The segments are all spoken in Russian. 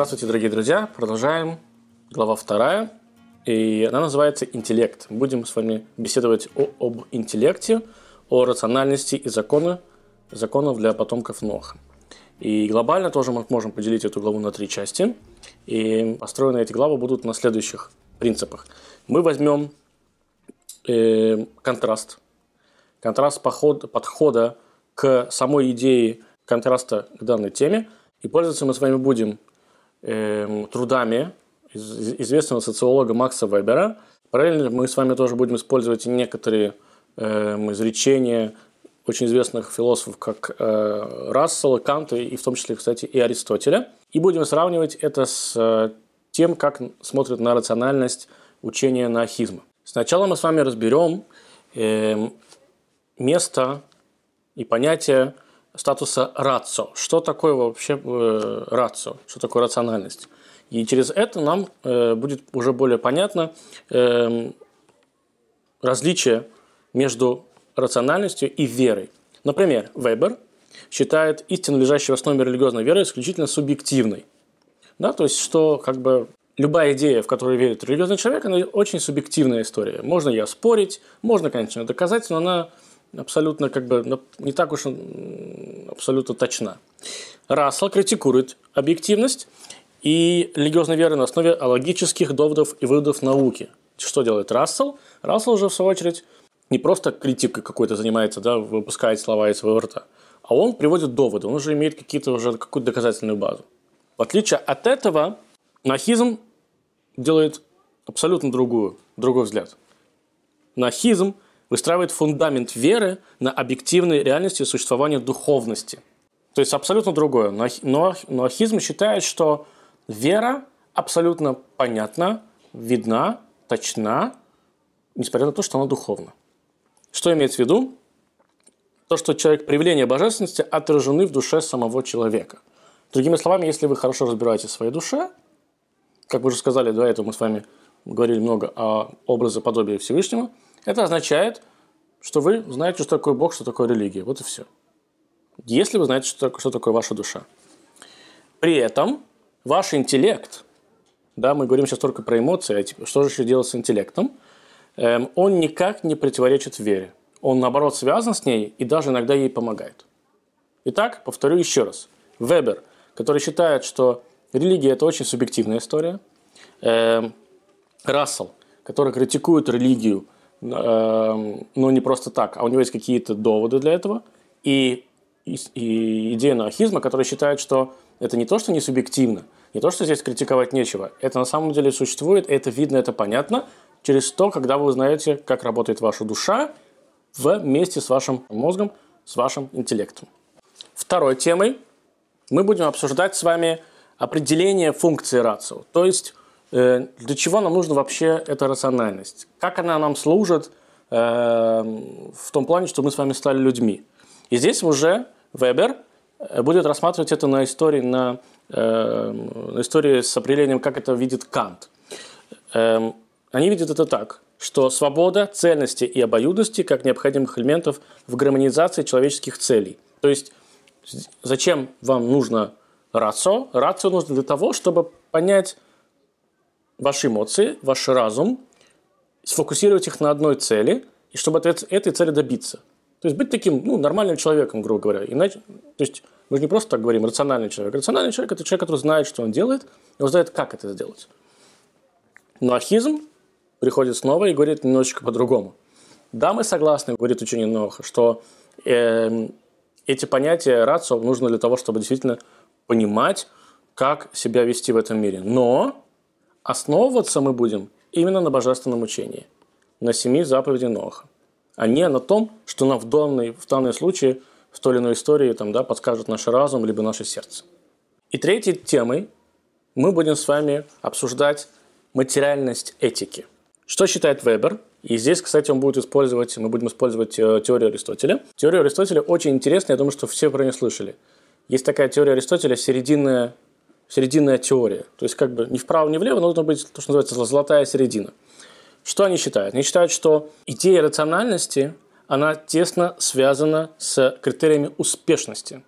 Здравствуйте, дорогие друзья. Продолжаем. Глава вторая. И она называется «Интеллект». Будем с вами беседовать о, об интеллекте, о рациональности и законы, законов для потомков Ноха. И глобально тоже мы можем поделить эту главу на три части. И построены эти главы будут на следующих принципах. Мы возьмем э, контраст. Контраст подход, подхода к самой идее контраста к данной теме. И пользоваться мы с вами будем э, трудами известного социолога Макса Вебера. Параллельно мы с вами тоже будем использовать некоторые э, изречения очень известных философов, как э, Рассела, Канта и в том числе, кстати, и Аристотеля. И будем сравнивать это с э, тем, как смотрят на рациональность учения наахизма. Сначала мы с вами разберем э, место и понятие статуса рацио. Что такое вообще э, рацио? Что такое рациональность? И через это нам э, будет уже более понятно э, различие между рациональностью и верой. Например, Вебер считает истину, лежащую в основе религиозной веры, исключительно субъективной. Да, то есть, что как бы любая идея, в которую верит религиозный человек, она очень субъективная история. Можно ее спорить, можно, конечно, доказать, но она абсолютно как бы не так уж абсолютно точна. Рассел критикует объективность и религиозной веры на основе логических доводов и выводов науки. Что делает Рассел? Рассел уже, в свою очередь, не просто критикой какой-то занимается, да, выпускает слова из своего рта, а он приводит доводы, он уже имеет какие-то уже какую-то доказательную базу. В отличие от этого, нахизм делает абсолютно другую, другой взгляд. Нахизм выстраивает фундамент веры на объективной реальности существования духовности. То есть абсолютно другое. Но нахизм считает, что вера абсолютно понятна, видна, точна, несмотря на то, что она духовна. Что имеется в виду? То, что человек, проявления божественности отражены в душе самого человека. Другими словами, если вы хорошо разбираетесь в своей душе, как вы уже сказали, до этого мы с вами говорили много о образе подобия Всевышнего, это означает, что вы знаете, что такое Бог, что такое религия. Вот и все. Если вы знаете, что что такое ваша душа. При этом ваш интеллект, да, мы говорим сейчас только про эмоции, а типа, что же еще делать с интеллектом – Эм, он никак не противоречит вере. Он, наоборот, связан с ней и даже иногда ей помогает. Итак, повторю еще раз. Вебер, который считает, что религия – это очень субъективная история. Эм, Рассел, который критикует религию, но не просто так, а у него есть какие-то доводы для этого. И, и, и идея анархизма, которая считает, что это не то, что не субъективно, не то, что здесь критиковать нечего. Это на самом деле существует, это видно, это понятно – через то, когда вы узнаете, как работает ваша душа вместе с вашим мозгом, с вашим интеллектом. Второй темой мы будем обсуждать с вами определение функции рацио, то есть для чего нам нужна вообще эта рациональность, как она нам служит э, в том плане, что мы с вами стали людьми. И здесь уже Вебер э, будет рассматривать это на истории, на, на истории с определением, как это видит Кант. Эм, они видят это так, что свобода, цельности и обоюдности как необходимых элементов в гармонизации человеческих целей. То есть зачем вам нужно рацио? Рацио нужно для того, чтобы понять ваши эмоции, ваш разум, сфокусировать их на одной цели, и чтобы от этой цели добиться. То есть быть таким ну, нормальным человеком, грубо говоря. Иначе, то есть мы же не просто так говорим рациональный человек. Рациональный человек – это человек, который знает, что он делает, и он знает, как это сделать. Но ахизм приходит снова и говорит немножечко по-другому. Да, мы согласны, говорит учение Ноха, что э, эти понятия рацио нужно для того, чтобы действительно понимать, как себя вести в этом мире. Но основываться мы будем именно на божественном учении, на семи заповеди Ноха, а не на том, что нам в данный, в данный случай в той или иной истории там, да, подскажет наш разум либо наше сердце. И третьей темой мы будем с вами обсуждать материальность этики – что считает Вебер? И здесь, кстати, он будет использовать, мы будем использовать э, теорию Аристотеля. Теория Аристотеля очень интересная, я думаю, что все про нее слышали. Есть такая теория Аристотеля, серединная, серединная теория. То есть как бы ни вправо, ни влево, но должна быть то, что называется золотая середина. Что они считают? Они считают, что идея рациональности, она тесно связана с критериями успешности.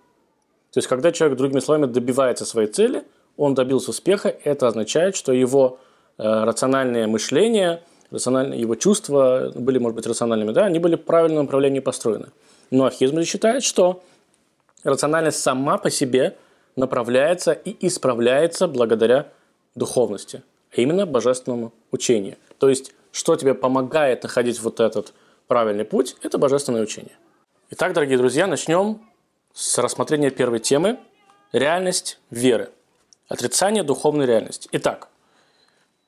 То есть, когда человек, другими словами, добивается своей цели, он добился успеха, это означает, что его э, рациональное мышление, рациональные, его чувства были, может быть, рациональными, да, они были в правильном направлении построены. Но ахизм считает, что рациональность сама по себе направляется и исправляется благодаря духовности, а именно божественному учению. То есть, что тебе помогает находить вот этот правильный путь, это божественное учение. Итак, дорогие друзья, начнем с рассмотрения первой темы – реальность веры. Отрицание духовной реальности. Итак,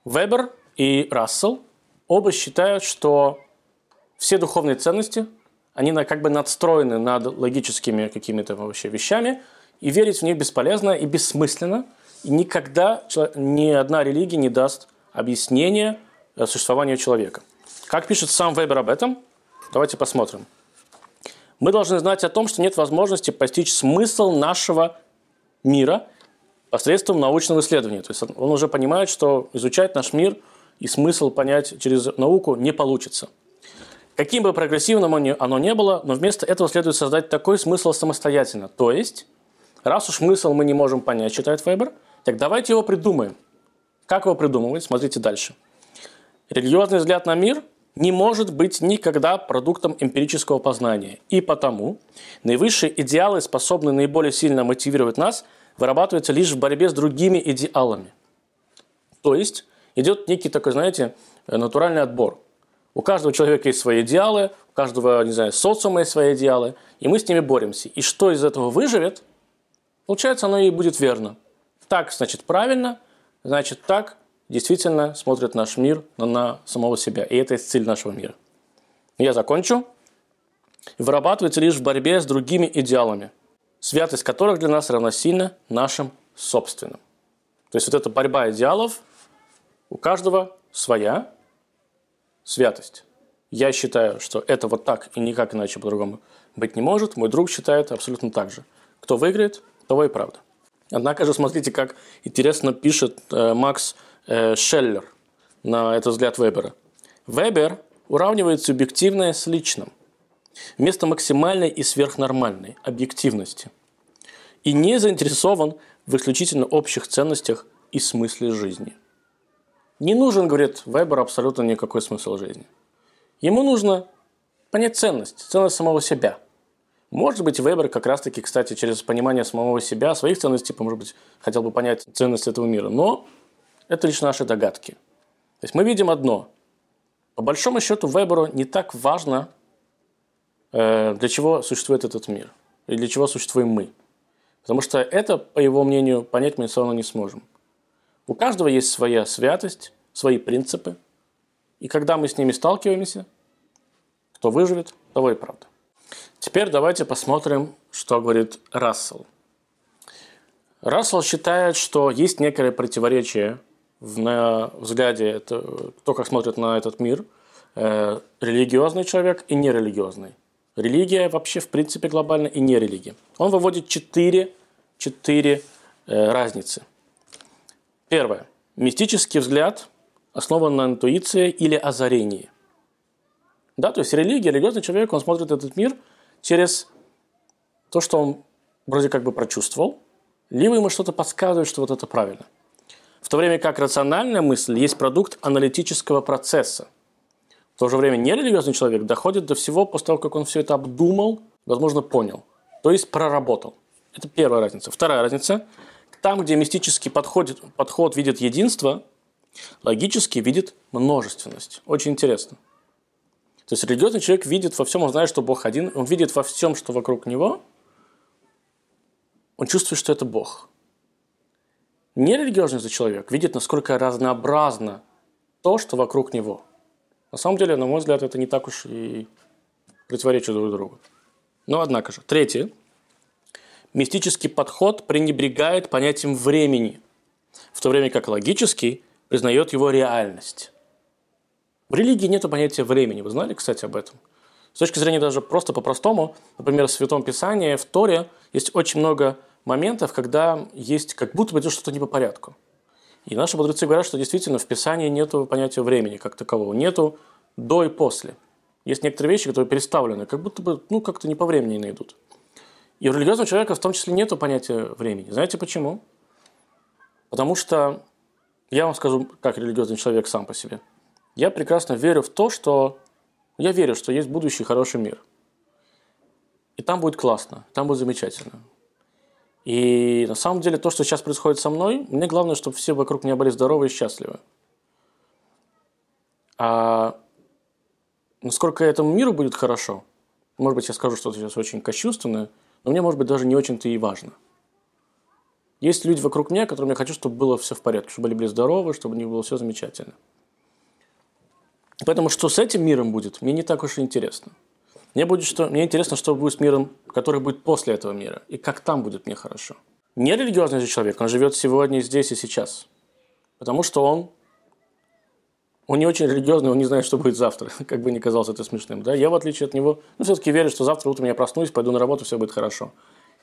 Вебер и Рассел оба считают, что все духовные ценности, они как бы надстроены над логическими какими-то вообще вещами, и верить в них бесполезно и бессмысленно, и никогда ни одна религия не даст объяснения существованию человека. Как пишет сам Вебер об этом? Давайте посмотрим. Мы должны знать о том, что нет возможности постичь смысл нашего мира посредством научного исследования. То есть он уже понимает, что изучать наш мир и смысл понять через науку не получится. Каким бы прогрессивным оно ни было, но вместо этого следует создать такой смысл самостоятельно. То есть, раз уж смысл мы не можем понять, считает Вебер, так давайте его придумаем. Как его придумывать? Смотрите дальше. Религиозный взгляд на мир не может быть никогда продуктом эмпирического познания. И потому наивысшие идеалы, способные наиболее сильно мотивировать нас, вырабатываются лишь в борьбе с другими идеалами. То есть идет некий такой, знаете, натуральный отбор. У каждого человека есть свои идеалы, у каждого, не знаю, социума есть свои идеалы, и мы с ними боремся. И что из этого выживет, получается, оно и будет верно. Так, значит, правильно, значит, так, действительно смотрит наш мир на самого себя. И это цель нашего мира. Я закончу. Вырабатывается лишь в борьбе с другими идеалами, святость которых для нас равносильна нашим собственным. То есть вот эта борьба идеалов, у каждого своя святость. Я считаю, что это вот так и никак иначе по-другому быть не может. Мой друг считает абсолютно так же. Кто выиграет, того и правда. Однако же смотрите, как интересно пишет э, Макс Э, Шеллер на этот взгляд Вебера. Вебер уравнивает субъективное с личным вместо максимальной и сверхнормальной объективности и не заинтересован в исключительно общих ценностях и смысле жизни. Не нужен, говорит Вебер, абсолютно никакой смысл жизни. Ему нужно понять ценность, ценность самого себя. Может быть, Вебер как раз-таки, кстати, через понимание самого себя, своих ценностей, может быть, хотел бы понять ценность этого мира. Но это лишь наши догадки. То есть мы видим одно. По большому счету Веберу не так важно, э, для чего существует этот мир и для чего существуем мы. Потому что это, по его мнению, понять мы все равно не сможем. У каждого есть своя святость, свои принципы. И когда мы с ними сталкиваемся, кто выживет, того и правда. Теперь давайте посмотрим, что говорит Рассел. Рассел считает, что есть некое противоречие на взгляде, это, кто как смотрит на этот мир, э, религиозный человек и нерелигиозный. Религия вообще, в принципе, глобально и не религия. Он выводит четыре, четыре э, разницы. Первое. Мистический взгляд основан на интуиции или озарении. Да, то есть религия, религиозный человек, он смотрит этот мир через то, что он вроде как бы прочувствовал, либо ему что-то подсказывает, что вот это правильно. В то время как рациональная мысль есть продукт аналитического процесса. В то же время нерелигиозный человек доходит до всего после того, как он все это обдумал, возможно, понял. То есть проработал. Это первая разница. Вторая разница. Там, где мистический подход, подход видит единство, логически видит множественность. Очень интересно. То есть религиозный человек видит во всем, он знает, что Бог один, он видит во всем, что вокруг него, он чувствует, что это Бог. Нерелигиозный человек видит, насколько разнообразно то, что вокруг него. На самом деле, на мой взгляд, это не так уж и противоречит друг другу. Но однако же. Третье. Мистический подход пренебрегает понятием времени, в то время как логический признает его реальность. В религии нет понятия времени. Вы знали, кстати, об этом? С точки зрения даже просто по-простому, например, в Святом Писании, в Торе есть очень много моментов, когда есть как будто бы идет что-то не по порядку. И наши мудрецы говорят, что действительно в Писании нет понятия времени как такового, нету до и после. Есть некоторые вещи, которые переставлены, как будто бы ну, как-то не по времени не идут. И у религиозного человека в том числе нет понятия времени. Знаете почему? Потому что я вам скажу, как религиозный человек сам по себе. Я прекрасно верю в то, что... Я верю, что есть будущий хороший мир. И там будет классно, там будет замечательно. И на самом деле то, что сейчас происходит со мной, мне главное, чтобы все вокруг меня были здоровы и счастливы. А насколько этому миру будет хорошо, может быть, я скажу что-то сейчас очень кощунственное, но мне, может быть, даже не очень-то и важно. Есть люди вокруг меня, которым я хочу, чтобы было все в порядке, чтобы они были здоровы, чтобы у них было все замечательно. Поэтому что с этим миром будет, мне не так уж и интересно. Мне, будет что, мне интересно, что будет с миром, который будет после этого мира, и как там будет мне хорошо. Нерелигиозный же человек, он живет сегодня, здесь и сейчас. Потому что он, он не очень религиозный, он не знает, что будет завтра, как бы ни казалось это смешным. Да? Я, в отличие от него, ну, все-таки верю, что завтра утром я проснусь, пойду на работу, все будет хорошо.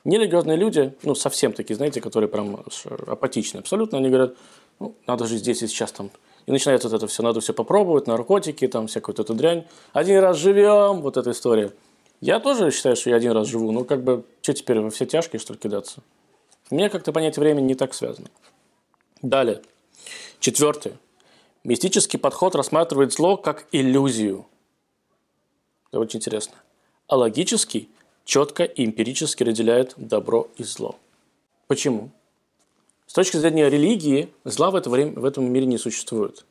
Нерелигиозные люди, ну, совсем такие, знаете, которые прям апатичны абсолютно, они говорят, ну, надо же здесь и сейчас там и начинается вот это все, надо все попробовать, наркотики, там всякую вот эту дрянь. Один раз живем, вот эта история. Я тоже считаю, что я один раз живу, но как бы, что теперь, во все тяжкие, что ли, кидаться? У меня как-то понятие времени не так связано. Далее. Четвертое. Мистический подход рассматривает зло как иллюзию. Это очень интересно. А логический четко и эмпирически разделяет добро и зло. Почему? С точки зрения религии, зла в, это время, в этом мире не существует.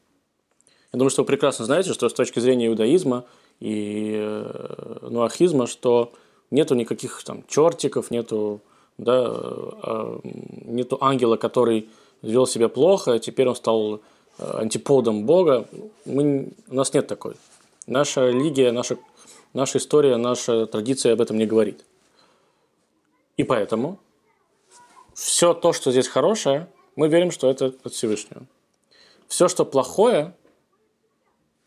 Я думаю, что вы прекрасно знаете, что с точки зрения иудаизма и э, нуахизма, что нету никаких там чертиков, нету, да, э, нету ангела, который вел себя плохо, а теперь он стал э, антиподом Бога. Мы, у нас нет такой. Наша религия, наша, наша история, наша традиция об этом не говорит. И поэтому все то, что здесь хорошее, мы верим, что это от Всевышнего. Все, что плохое,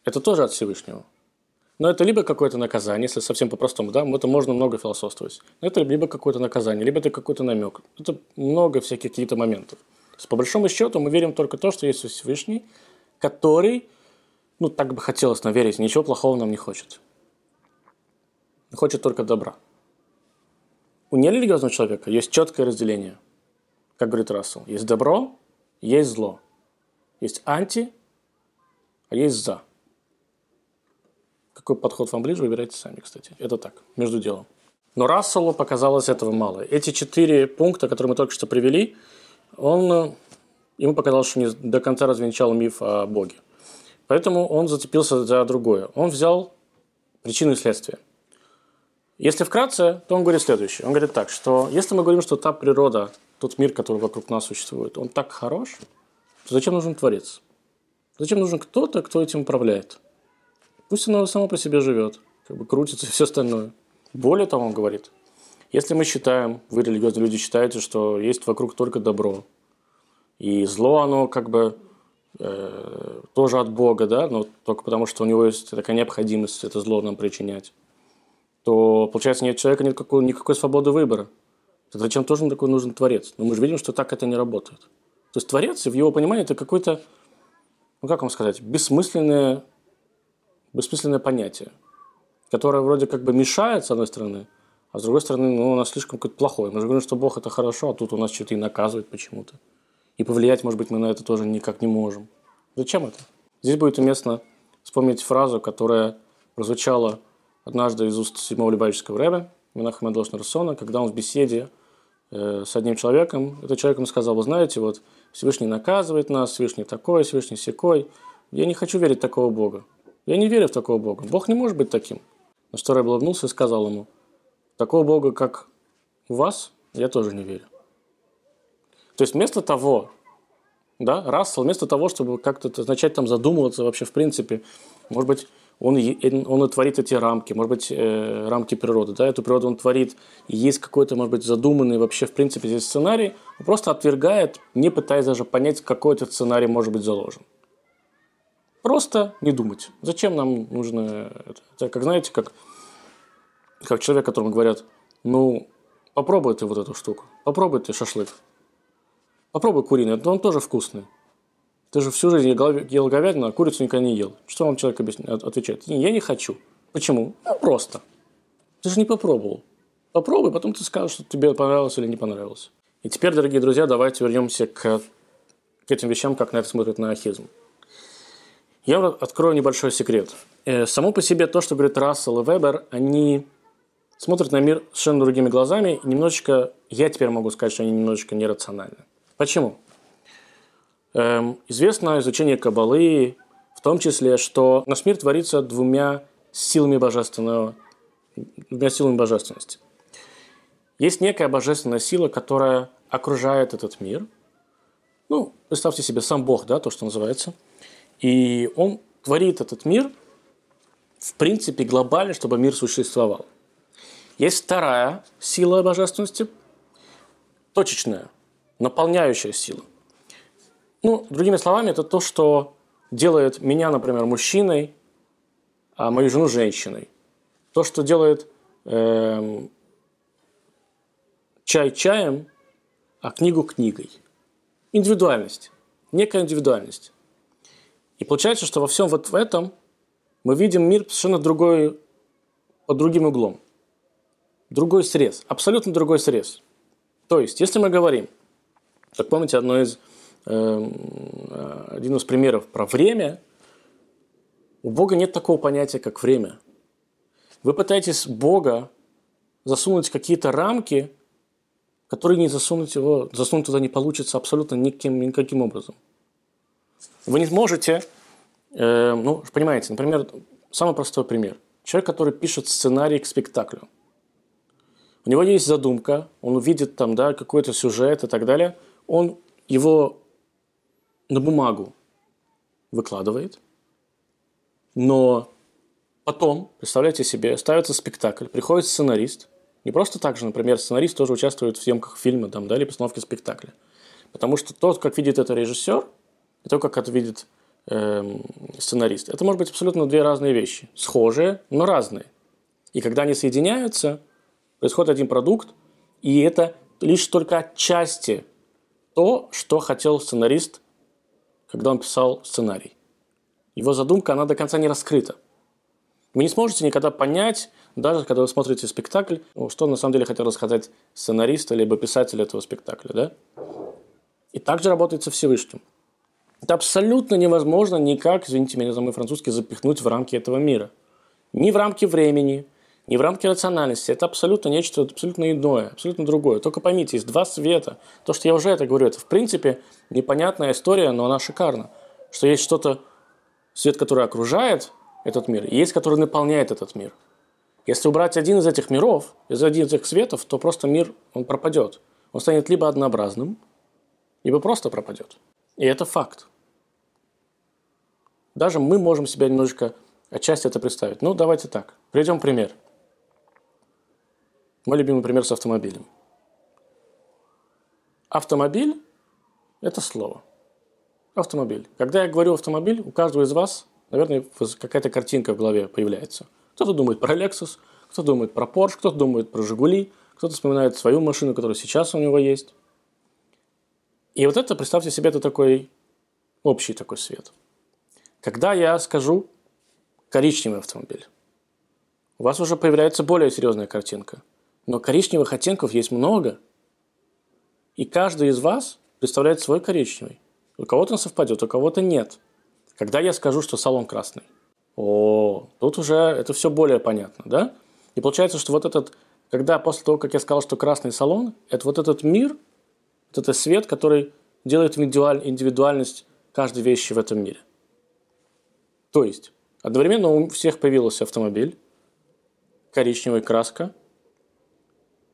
это тоже от Всевышнего. Но это либо какое-то наказание, если совсем по-простому, да, это можно много философствовать. Это либо какое-то наказание, либо это какой-то намек. Это много всяких каких-то моментов. С по большому счету мы верим только то, что есть Всевышний, который, ну, так бы хотелось нам верить, ничего плохого нам не хочет. Хочет только добра. У нерелигиозного человека есть четкое разделение – как говорит Рассел, есть добро, есть зло. Есть анти, а есть за. Какой подход вам ближе, выбирайте сами, кстати. Это так, между делом. Но Расселу показалось этого мало. Эти четыре пункта, которые мы только что привели, он, ему показалось, что не до конца развенчал миф о Боге. Поэтому он зацепился за другое. Он взял причину и следствие. Если вкратце, то он говорит следующее. Он говорит так, что если мы говорим, что та природа, тот мир, который вокруг нас существует, он так хорош, то зачем нужен Творец? Зачем нужен кто-то, кто этим управляет? Пусть оно само по себе живет, как бы крутится и все остальное. Более того, он говорит, если мы считаем, вы религиозные люди считаете, что есть вокруг только добро, и зло, оно как бы э, тоже от Бога, да, но только потому, что у него есть такая необходимость это зло нам причинять, то, получается, нет человека никакой, никакой свободы выбора. Тогда зачем тоже такой нужен творец? Но мы же видим, что так это не работает. То есть творец, в его понимании, это какое-то, ну как вам сказать, бессмысленное, бессмысленное понятие, которое вроде как бы мешает, с одной стороны, а с другой стороны, ну, у нас слишком какое-то плохое. Мы же говорим, что Бог это хорошо, а тут у нас что-то и наказывает почему-то. И повлиять, может быть, мы на это тоже никак не можем. Зачем это? Здесь будет уместно вспомнить фразу, которая прозвучала однажды из уст седьмого Любавического рэба, Менахема Рассона, когда он в беседе с одним человеком, этот человек ему сказал, вы знаете, вот Всевышний наказывает нас, Всевышний такой, Всевышний секой. Я не хочу верить в такого Бога. Я не верю в такого Бога. Бог не может быть таким. На что Рэб улыбнулся и сказал ему, такого Бога, как у вас, я тоже не верю. То есть вместо того, да, Рассел, вместо того, чтобы как-то начать там задумываться вообще в принципе, может быть, он, он и творит эти рамки, может быть, э, рамки природы, да, эту природу он творит, и есть какой-то, может быть, задуманный вообще, в принципе, здесь сценарий, он просто отвергает, не пытаясь даже понять, какой этот сценарий может быть заложен. Просто не думать. Зачем нам нужно это? это как, знаете, как, как человек, которому говорят, ну, попробуй ты вот эту штуку, попробуй ты шашлык, попробуй куриный, он тоже вкусный. Ты же всю жизнь ел говядину, а курицу никогда не ел. Что вам человек объясняет, отвечает? Я не хочу. Почему? Ну, просто. Ты же не попробовал. Попробуй, потом ты скажешь, что тебе понравилось или не понравилось. И теперь, дорогие друзья, давайте вернемся к к этим вещам, как на это смотрит наахизм. Я открою небольшой секрет. Э, само по себе то, что говорит Рассел и Вебер, они смотрят на мир совершенно другими глазами. Немножечко, я теперь могу сказать, что они немножечко нерациональны. Почему? Эм, известно изучение Кабалы, в том числе, что наш мир творится двумя силами божественного, двумя силами божественности. Есть некая божественная сила, которая окружает этот мир. Ну, представьте себе, сам Бог, да, то, что называется. И он творит этот мир, в принципе, глобально, чтобы мир существовал. Есть вторая сила божественности, точечная, наполняющая сила. Ну, другими словами, это то, что делает меня, например, мужчиной, а мою жену женщиной. То, что делает э, чай чаем, а книгу книгой. Индивидуальность. Некая индивидуальность. И получается, что во всем вот в этом мы видим мир совершенно другой, под другим углом. Другой срез. Абсолютно другой срез. То есть, если мы говорим, так помните, одно из, один из примеров про время, у Бога нет такого понятия, как время. Вы пытаетесь Бога засунуть какие-то рамки, которые не засунуть его, засунуть туда не получится абсолютно никаким, никаким образом. Вы не можете, э, ну, понимаете, например, самый простой пример. Человек, который пишет сценарий к спектаклю. У него есть задумка, он увидит там, да, какой-то сюжет и так далее. Он его на бумагу выкладывает, но потом, представляете себе, ставится спектакль, приходит сценарист, не просто так же, например, сценарист тоже участвует в съемках фильма там, да, или постановке спектакля. Потому что тот, как видит это режиссер, и то, как это видит э, сценарист, это может быть абсолютно две разные вещи. Схожие, но разные. И когда они соединяются, происходит один продукт, и это лишь только отчасти то, что хотел сценарист, когда он писал сценарий. Его задумка, она до конца не раскрыта. Вы не сможете никогда понять, даже когда вы смотрите спектакль, что на самом деле хотел рассказать сценарист либо писатель этого спектакля. Да? И также работает со Всевышним. Это абсолютно невозможно никак, извините меня за мой французский, запихнуть в рамки этого мира. Ни в рамки времени, ни в рамки рациональности. Это абсолютно нечто абсолютно иное, абсолютно другое. Только поймите, есть два света. То, что я уже это говорю, это в принципе непонятная история, но она шикарна. Что есть что-то, свет, который окружает этот мир, и есть, который наполняет этот мир. Если убрать один из этих миров, из один из этих светов, то просто мир, он пропадет. Он станет либо однообразным, либо просто пропадет. И это факт. Даже мы можем себе немножечко отчасти это представить. Ну, давайте так. Приведем пример. Мой любимый пример с автомобилем. Автомобиль – это слово. Автомобиль. Когда я говорю автомобиль, у каждого из вас, наверное, какая-то картинка в голове появляется. Кто-то думает про Lexus, кто-то думает про Porsche, кто-то думает про Жигули, кто-то вспоминает свою машину, которая сейчас у него есть. И вот это, представьте себе, это такой общий такой свет. Когда я скажу коричневый автомобиль, у вас уже появляется более серьезная картинка. Но коричневых оттенков есть много. И каждый из вас представляет свой коричневый. У кого-то он совпадет, у кого-то нет. Когда я скажу, что салон красный, о, тут уже это все более понятно, да? И получается, что вот этот, когда после того, как я сказал, что красный салон, это вот этот мир, вот это свет, который делает индивидуальность каждой вещи в этом мире. То есть, одновременно у всех появился автомобиль, коричневая краска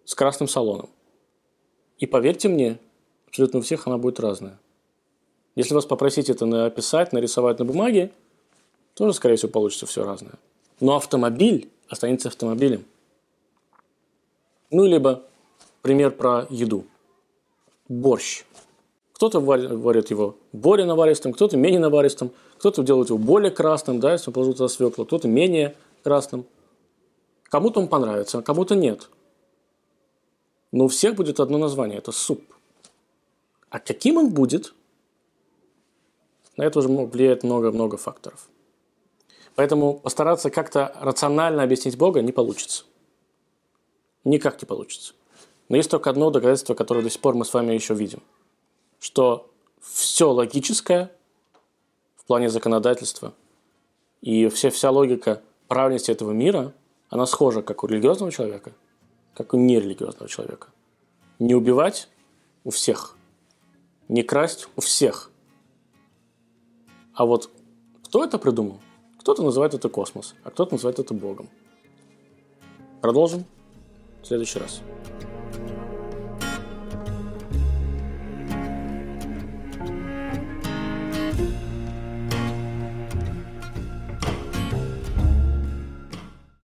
с красным салоном. И поверьте мне, абсолютно у всех она будет разная. Если вас попросить это написать, нарисовать на бумаге, тоже, скорее всего, получится все разное. Но автомобиль останется автомобилем. Ну, либо пример про еду борщ. Кто-то варит его более наваристым, кто-то менее наваристым, кто-то делает его более красным, да, если положил туда свеклу, кто-то менее красным. Кому-то он понравится, а кому-то нет. Но у всех будет одно название – это суп. А каким он будет, на это уже влияет много-много факторов. Поэтому постараться как-то рационально объяснить Бога не получится. Никак не получится. Но есть только одно доказательство, которое до сих пор мы с вами еще видим. Что все логическое в плане законодательства и вся, вся логика правильности этого мира, она схожа как у религиозного человека, как у нерелигиозного человека. Не убивать у всех, не красть у всех. А вот кто это придумал? Кто-то называет это космос, а кто-то называет это Богом. Продолжим в следующий раз.